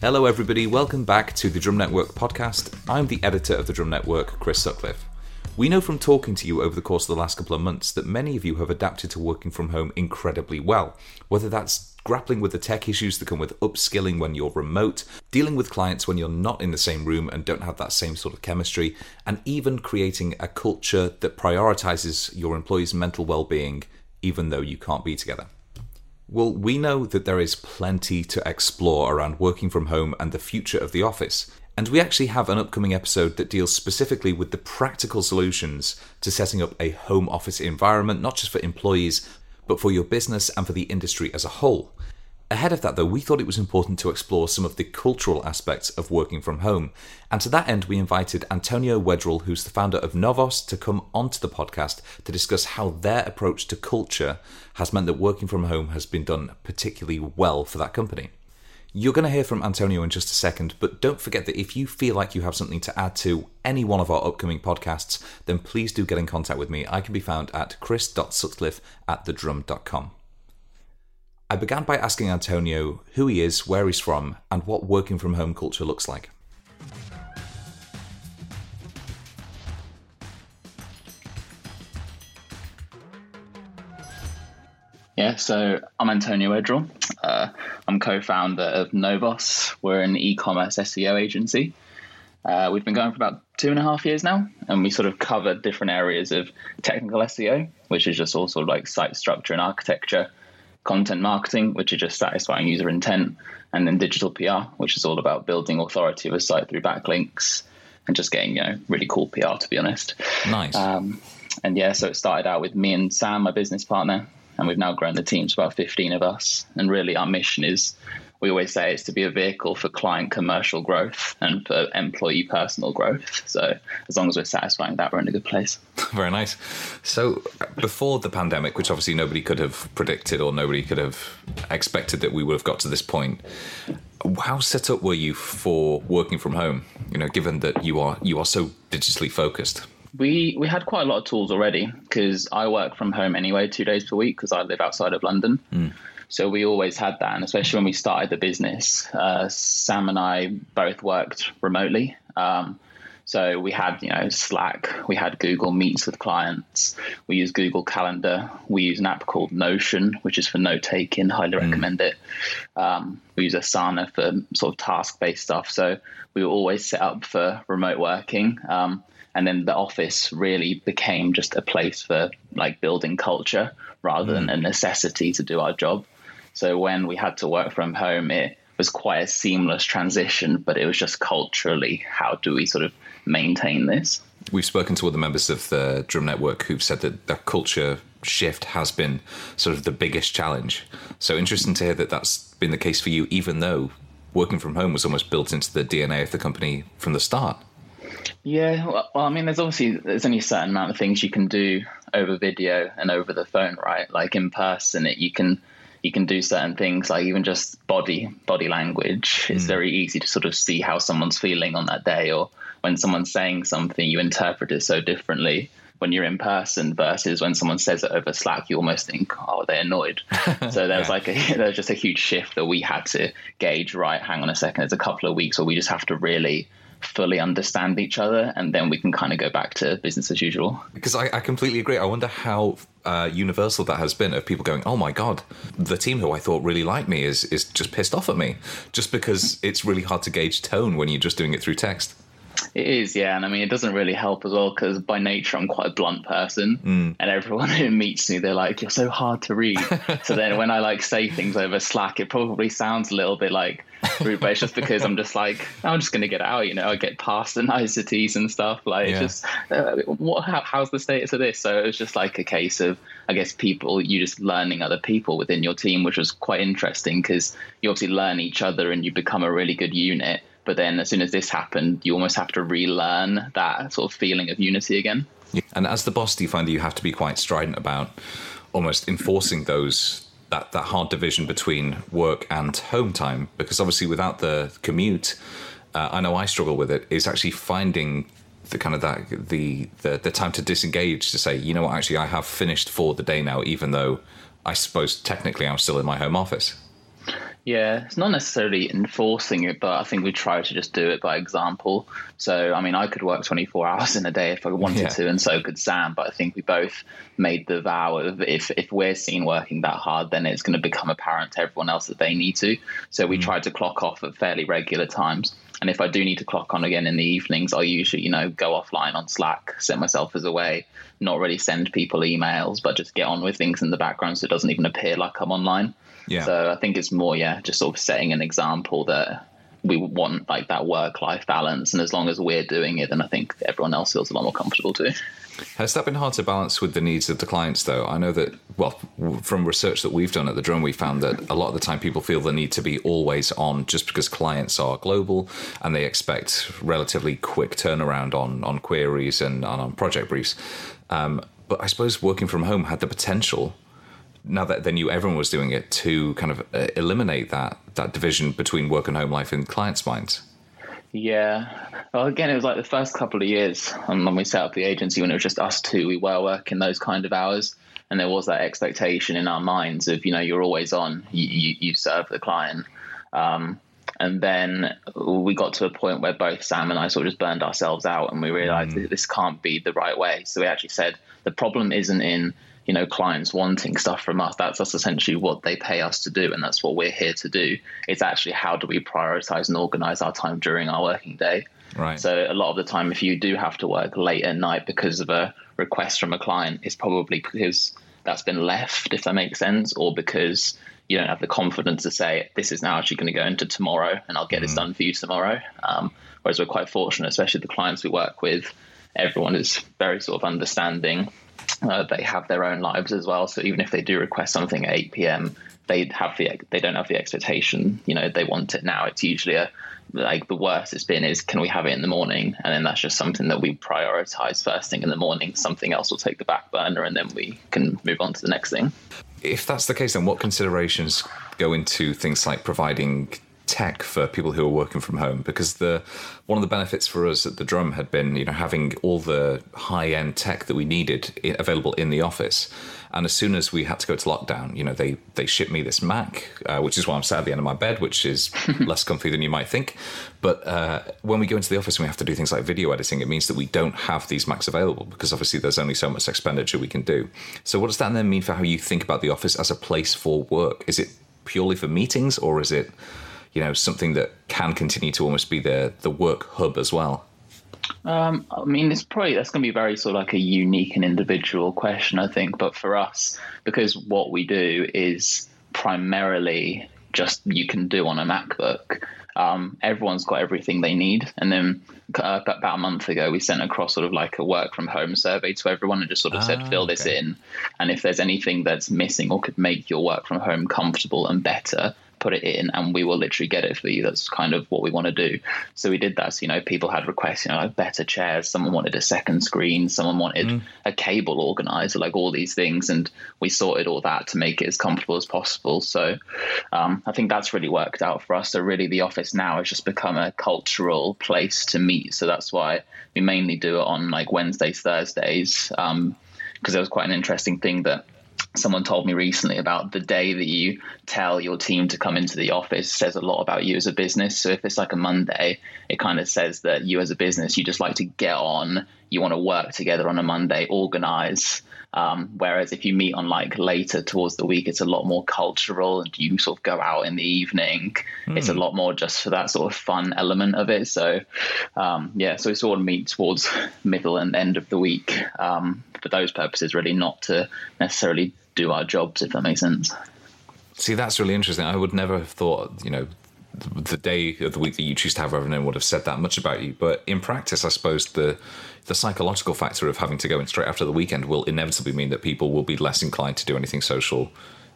Hello, everybody. Welcome back to the Drum Network podcast. I'm the editor of the Drum Network, Chris Sutcliffe. We know from talking to you over the course of the last couple of months that many of you have adapted to working from home incredibly well, whether that's grappling with the tech issues that come with upskilling when you're remote, dealing with clients when you're not in the same room and don't have that same sort of chemistry, and even creating a culture that prioritizes your employees' mental well being even though you can't be together. Well, we know that there is plenty to explore around working from home and the future of the office. And we actually have an upcoming episode that deals specifically with the practical solutions to setting up a home office environment, not just for employees, but for your business and for the industry as a whole. Ahead of that, though, we thought it was important to explore some of the cultural aspects of working from home. And to that end, we invited Antonio Wedral, who's the founder of Novos, to come onto the podcast to discuss how their approach to culture has meant that working from home has been done particularly well for that company. You're going to hear from Antonio in just a second, but don't forget that if you feel like you have something to add to any one of our upcoming podcasts, then please do get in contact with me. I can be found at chris.sutcliffe at thedrum.com. I began by asking Antonio who he is, where he's from, and what working from home culture looks like. Yeah, so I'm Antonio Wedral. Uh, I'm co-founder of Novos. We're an e-commerce SEO agency. Uh, we've been going for about two and a half years now, and we sort of cover different areas of technical SEO, which is just all sort of like site structure and architecture, content marketing, which is just satisfying user intent, and then digital PR, which is all about building authority of a site through backlinks and just getting you know really cool PR. To be honest, nice. Um, and yeah, so it started out with me and Sam, my business partner, and we've now grown the team to about 15 of us. And really, our mission is we always say it's to be a vehicle for client commercial growth and for employee personal growth. So as long as we're satisfying that, we're in a good place. Very nice. So before the pandemic, which obviously nobody could have predicted or nobody could have expected that we would have got to this point, how set up were you for working from home? You know, given that you are you are so digitally focused. We we had quite a lot of tools already because I work from home anyway, two days per week because I live outside of London. Mm. So we always had that, and especially when we started the business, uh, Sam and I both worked remotely. Um, so we had, you know, Slack, we had Google Meets with clients, we use Google Calendar, we use an app called Notion, which is for note taking. Highly mm. recommend it. Um, we use Asana for sort of task based stuff. So we were always set up for remote working. Um, and then the office really became just a place for like building culture rather mm. than a necessity to do our job. So when we had to work from home, it was quite a seamless transition, but it was just culturally, how do we sort of maintain this? We've spoken to other members of the Drum Network who've said that the culture shift has been sort of the biggest challenge. So interesting to hear that that's been the case for you, even though working from home was almost built into the DNA of the company from the start. Yeah, well, I mean, there's obviously there's only a certain amount of things you can do over video and over the phone, right? Like in person, it, you can you can do certain things like even just body body language it's mm. very easy to sort of see how someone's feeling on that day or when someone's saying something you interpret it so differently when you're in person versus when someone says it over slack you almost think oh they're annoyed so there's yeah. like a there's just a huge shift that we had to gauge right hang on a second it's a couple of weeks where we just have to really fully understand each other and then we can kind of go back to business as usual. Because i, I completely agree. I wonder how uh, universal that has been of people going oh my god the team who i thought really liked me is is just pissed off at me. Just because it's really hard to gauge tone when you're just doing it through text it is, yeah, and I mean it doesn't really help as well because by nature I'm quite a blunt person, mm. and everyone who meets me they're like, "You're so hard to read." so then when I like say things over Slack, it probably sounds a little bit like rude, but it's just because I'm just like I'm just gonna get out, you know, I get past the niceties and stuff. Like, yeah. just uh, what? How, how's the status of this? So it was just like a case of, I guess, people you just learning other people within your team, which was quite interesting because you obviously learn each other and you become a really good unit but then as soon as this happened, you almost have to relearn that sort of feeling of unity again. And as the boss, do you find that you have to be quite strident about almost enforcing those that that hard division between work and home time? Because obviously, without the commute, uh, I know I struggle with it. Is actually finding the kind of that the, the the time to disengage to say, you know what, actually, I have finished for the day now, even though I suppose technically I'm still in my home office. Yeah, it's not necessarily enforcing it, but I think we try to just do it by example. So, I mean, I could work 24 hours in a day if I wanted yeah. to, and so could Sam. But I think we both made the vow of if if we're seen working that hard, then it's going to become apparent to everyone else that they need to. So we mm. tried to clock off at fairly regular times. And if I do need to clock on again in the evenings, I usually, you know, go offline on Slack, set myself as away, not really send people emails, but just get on with things in the background so it doesn't even appear like I'm online. Yeah. So I think it's more, yeah, just sort of setting an example that we want like that work life balance. And as long as we're doing it, then I think everyone else feels a lot more comfortable too. Has that been hard to balance with the needs of the clients, though? I know that, well, from research that we've done at the Drum, we found that a lot of the time people feel the need to be always on just because clients are global and they expect relatively quick turnaround on, on queries and, and on project briefs. Um, but I suppose working from home had the potential now that they knew everyone was doing it to kind of uh, eliminate that that division between work and home life in clients' minds. Yeah. Well, again, it was like the first couple of years um, when we set up the agency when it was just us two. We were working those kind of hours, and there was that expectation in our minds of you know you're always on, you you, you serve the client. Um, and then we got to a point where both Sam and I sort of just burned ourselves out, and we realized mm. this can't be the right way. So we actually said the problem isn't in you know clients wanting stuff from us. That's that's essentially what they pay us to do and that's what we're here to do. It's actually how do we prioritize and organize our time during our working day. Right. So a lot of the time if you do have to work late at night because of a request from a client it's probably because that's been left if that makes sense or because you don't have the confidence to say this is now actually going to go into tomorrow and i'll get mm. this done for you tomorrow. Um, whereas we're quite fortunate especially the clients we work with everyone is very sort of understanding uh, they have their own lives as well. So even if they do request something at 8 p.m., they have the they don't have the expectation. You know, they want it now. It's usually a like the worst it's been is can we have it in the morning, and then that's just something that we prioritize first thing in the morning. Something else will take the back burner, and then we can move on to the next thing. If that's the case, then what considerations go into things like providing tech for people who are working from home because the one of the benefits for us at the drum had been you know having all the high end tech that we needed available in the office. And as soon as we had to go to lockdown you know they they shipped me this mac uh, which is why i'm sat at the end of my bed which is less comfy than you might think. But uh, when we go into the office and we have to do things like video editing it means that we don't have these macs available because obviously there's only so much expenditure we can do. So what does that then mean for how you think about the office as a place for work? Is it purely for meetings or is it you know something that can continue to almost be the the work hub as well? Um, I mean, it's probably that's going to be very sort of like a unique and individual question, I think. But for us, because what we do is primarily just you can do on a MacBook. Um, everyone's got everything they need, and then uh, about a month ago, we sent across sort of like a work from home survey to everyone and just sort of ah, said, fill okay. this in. And if there's anything that's missing or could make your work from home comfortable and better, put it in and we will literally get it for you. That's kind of what we want to do. So we did that. So, you know, people had requests, you know, like better chairs. Someone wanted a second screen. Someone wanted mm. a cable organizer, like all these things. And we sorted all that to make it as comfortable as possible. So um, I think that's really worked out for us. So really the office now has just become a cultural place to meet. So that's why we mainly do it on like Wednesdays, Thursdays. Um, because it was quite an interesting thing that someone told me recently about the day that you tell your team to come into the office says a lot about you as a business. So if it's like a Monday, it kind of says that you as a business, you just like to get on, you want to work together on a Monday, organize. Um, whereas if you meet on like later towards the week, it's a lot more cultural and you sort of go out in the evening. Mm. It's a lot more just for that sort of fun element of it. So, um, yeah, so we sort of meet towards middle and end of the week um, for those purposes, really, not to necessarily do our jobs, if that makes sense. See, that's really interesting. I would never have thought, you know, the day of the week that you choose to have everyone would have said that much about you. But in practice, I suppose the the psychological factor of having to go in straight after the weekend will inevitably mean that people will be less inclined to do anything social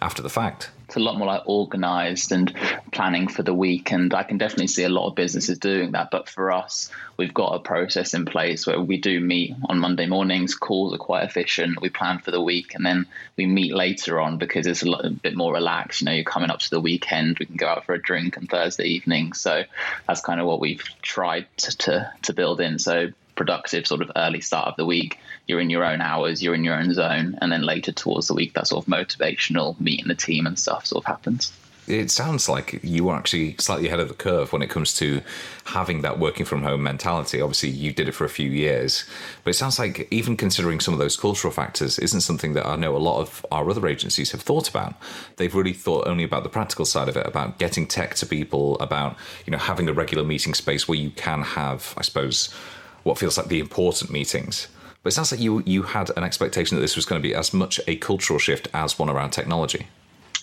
after the fact. It's a lot more like organized and planning for the week. And I can definitely see a lot of businesses doing that. But for us, we've got a process in place where we do meet on Monday mornings. Calls are quite efficient. We plan for the week and then we meet later on because it's a, lot, a bit more relaxed. You know, you're coming up to the weekend. We can go out for a drink on Thursday evening. So that's kind of what we've tried to, to, to build in. So productive sort of early start of the week you're in your own hours you're in your own zone and then later towards the week that sort of motivational meeting the team and stuff sort of happens it sounds like you are actually slightly ahead of the curve when it comes to having that working from home mentality. Obviously, you did it for a few years, but it sounds like even considering some of those cultural factors isn't something that I know a lot of our other agencies have thought about. They've really thought only about the practical side of it, about getting tech to people, about you know having a regular meeting space where you can have, I suppose, what feels like the important meetings. But it sounds like you you had an expectation that this was going to be as much a cultural shift as one around technology.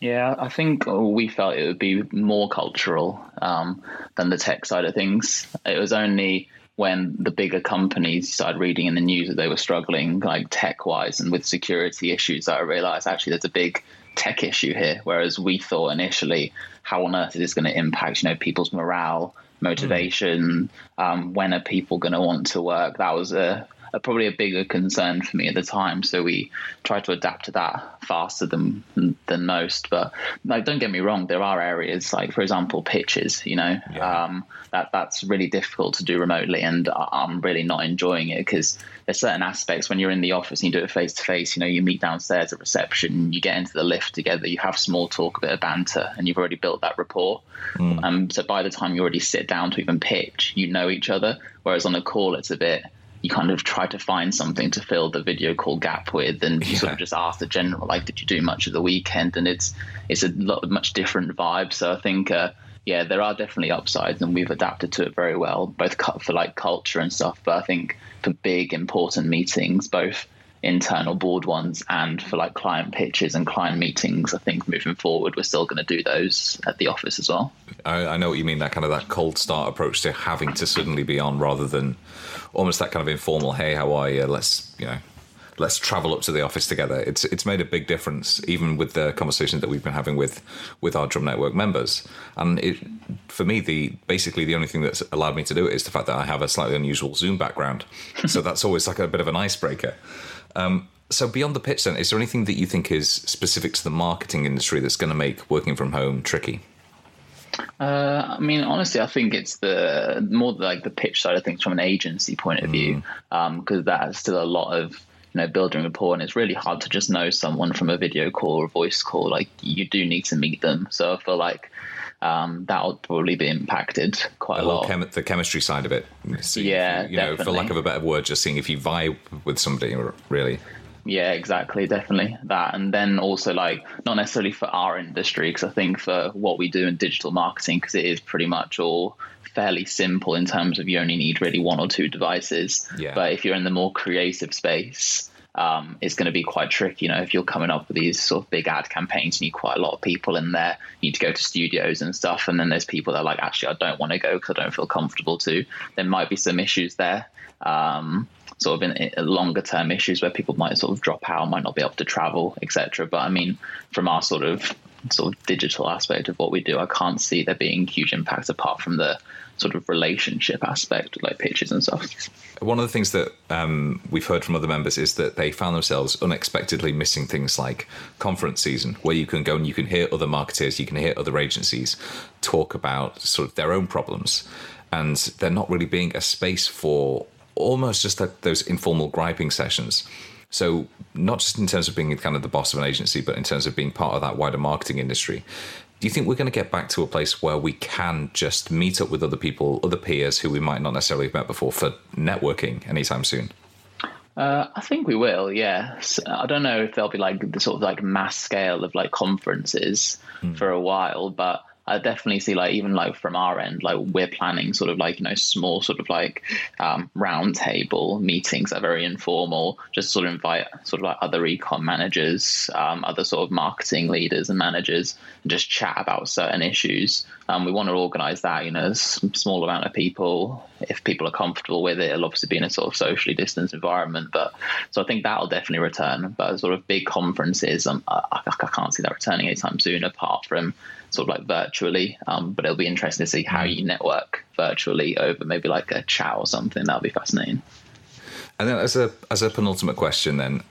Yeah, I think we felt it would be more cultural um, than the tech side of things. It was only when the bigger companies started reading in the news that they were struggling, like tech wise and with security issues, that I realized actually there's a big tech issue here. Whereas we thought initially, how on earth is this going to impact, you know, people's morale, motivation? Mm. Um, when are people going to want to work? That was a a, probably a bigger concern for me at the time. So we tried to adapt to that faster than than most. But like, don't get me wrong, there are areas like, for example, pitches. You know, yeah. um, that that's really difficult to do remotely, and I'm really not enjoying it because there's certain aspects when you're in the office and you do it face to face. You know, you meet downstairs at reception, you get into the lift together, you have small talk, a bit of banter, and you've already built that rapport. Mm. Um, so by the time you already sit down to even pitch, you know each other. Whereas on a call, it's a bit you kind of try to find something to fill the video call gap with and you yeah. sort of just ask the general like did you do much of the weekend and it's it's a lot of much different vibe so i think uh, yeah there are definitely upsides and we've adapted to it very well both for like culture and stuff but i think for big important meetings both internal board ones and for like client pitches and client meetings i think moving forward we're still going to do those at the office as well. I, I, know what you mean that kind of that cold start approach to having to suddenly be on rather than almost that kind of informal hey how are you? Let's you know let's travel up to the office together. It's it's made a big difference even with the conversations that we've been having with with our drum network members. And it for me the basically the only thing that's allowed me to do it is the fact that i have a slightly unusual zoom background. So that's always like a bit of an icebreaker. Um, so beyond the pitch, then, is there anything that you think is specific to the marketing industry that's going to make working from home tricky? Uh, I mean, honestly, I think it's the more like the pitch side of things from an agency point of view, because um, that's still a lot of you know building rapport, and it's really hard to just know someone from a video call or a voice call. Like you do need to meet them. So I feel like um, that'll probably be impacted quite the a lot. Chem- the chemistry side of it. See yeah, you, you know, for lack of a better word, just seeing if you vibe with somebody, really. Yeah, exactly, definitely that, and then also like not necessarily for our industry, because I think for what we do in digital marketing, because it is pretty much all fairly simple in terms of you only need really one or two devices. Yeah. But if you're in the more creative space, um, it's going to be quite tricky. You know, if you're coming up with these sort of big ad campaigns, you need quite a lot of people in there. You need to go to studios and stuff. And then there's people that are like, actually, I don't want to go because I don't feel comfortable to. There might be some issues there. Um, sort of in, in longer term issues where people might sort of drop out, might not be able to travel, etc. But I mean, from our sort of sort of digital aspect of what we do, I can't see there being huge impacts apart from the sort of relationship aspect, like pitches and stuff. One of the things that um, we've heard from other members is that they found themselves unexpectedly missing things like conference season, where you can go and you can hear other marketers, you can hear other agencies talk about sort of their own problems, and they're not really being a space for almost just like those informal griping sessions. So, not just in terms of being kind of the boss of an agency, but in terms of being part of that wider marketing industry. Do you think we're going to get back to a place where we can just meet up with other people, other peers who we might not necessarily have met before for networking anytime soon? Uh, I think we will, yes. I don't know if there'll be like the sort of like mass scale of like conferences mm. for a while, but I definitely see like even like from our end, like we're planning sort of like you know small sort of like um, roundtable meetings that are very informal, just sort of invite sort of like other ecom managers, um, other sort of marketing leaders and managers, and just chat about certain issues. Um, we want to organise that, you know, small amount of people. If people are comfortable with it, it'll obviously be in a sort of socially distanced environment. But so I think that'll definitely return. But sort of big conferences, um, I, I can't see that returning anytime soon, apart from sort of like virtually. Um, but it'll be interesting to see how you network virtually over maybe like a chat or something. That'll be fascinating. And then, as a as a penultimate question, then,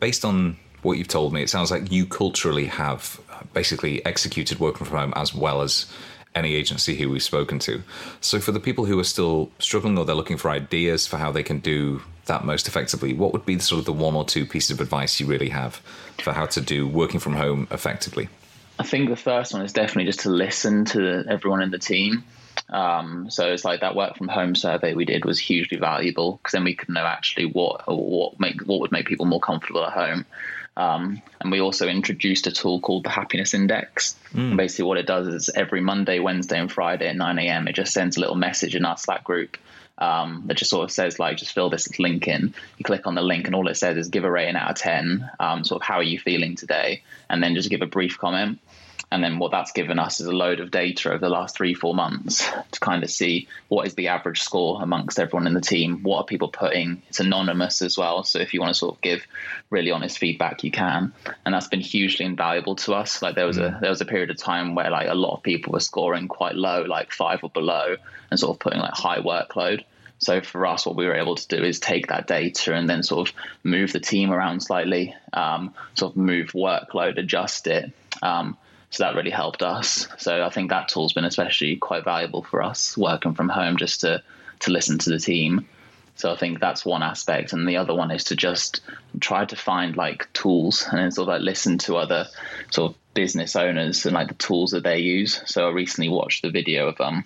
based on what you've told me, it sounds like you culturally have basically executed working from home as well as any agency who we've spoken to. So, for the people who are still struggling or they're looking for ideas for how they can do that most effectively, what would be the, sort of the one or two pieces of advice you really have for how to do working from home effectively? I think the first one is definitely just to listen to everyone in the team. Um, so it's like that work from home survey we did was hugely valuable because then we could know actually what what make what would make people more comfortable at home. Um, and we also introduced a tool called the Happiness Index. Mm. Basically, what it does is every Monday, Wednesday, and Friday at 9 a.m., it just sends a little message in our Slack group um, that just sort of says like just fill this link in. You click on the link, and all it says is give a rating out of ten. Um, sort of how are you feeling today, and then just give a brief comment. And then what that's given us is a load of data over the last three, four months to kind of see what is the average score amongst everyone in the team. What are people putting? It's anonymous as well. So if you want to sort of give really honest feedback, you can. And that's been hugely invaluable to us. Like there was a mm. there was a period of time where like a lot of people were scoring quite low, like five or below, and sort of putting like high workload. So for us, what we were able to do is take that data and then sort of move the team around slightly, um, sort of move workload, adjust it. Um, so that really helped us. So I think that tool's been especially quite valuable for us working from home just to to listen to the team. So I think that's one aspect, and the other one is to just try to find like tools and sort of like listen to other sort of business owners and like the tools that they use. So I recently watched the video of um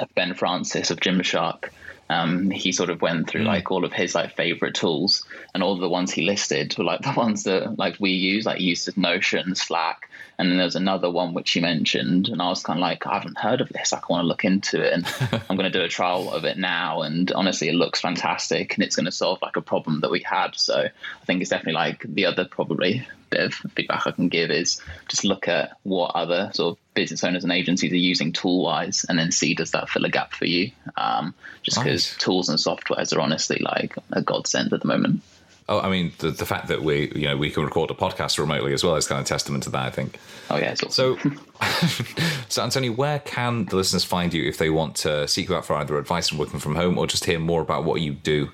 of Ben Francis of Gymshark, um, he sort of went through mm. like all of his like favorite tools, and all the ones he listed were like the ones that like we use, like used Notion, Slack, and then there's another one which he mentioned, and I was kind of like, I haven't heard of this. I want to look into it, and I'm going to do a trial of it now. And honestly, it looks fantastic, and it's going to solve like a problem that we had. So I think it's definitely like the other probably bit of feedback I can give is just look at what other sort of business owners and agencies are using tool wise and then see does that fill a gap for you um, just because nice. tools and softwares are honestly like a godsend at the moment Oh, I mean, the, the fact that we, you know, we can record a podcast remotely as well is kind of testament to that, I think. Oh yeah. Awesome. So, so Antonio, where can the listeners find you if they want to seek you out for either advice from working from home or just hear more about what you do?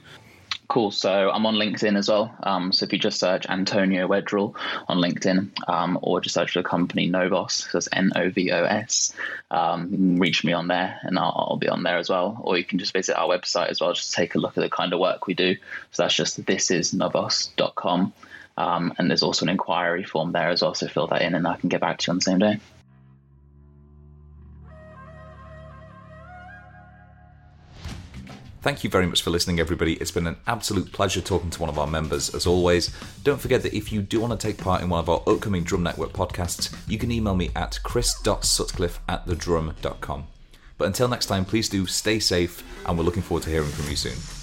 Cool. So I'm on LinkedIn as well. Um, so if you just search Antonio Wedral on LinkedIn, um, or just search the company Novos, so that's N O V O S, um, reach me on there, and I'll, I'll, be on there as well. Or you can just visit our website as well, just take a look at the kind of work we do. So that's just thisisnovos.com. Um, and there's also an inquiry form there as well. So fill that in, and I can get back to you on the same day. Thank you very much for listening, everybody. It's been an absolute pleasure talking to one of our members, as always. Don't forget that if you do want to take part in one of our upcoming Drum Network podcasts, you can email me at chris.sutcliffe at thedrum.com. But until next time, please do stay safe, and we're looking forward to hearing from you soon.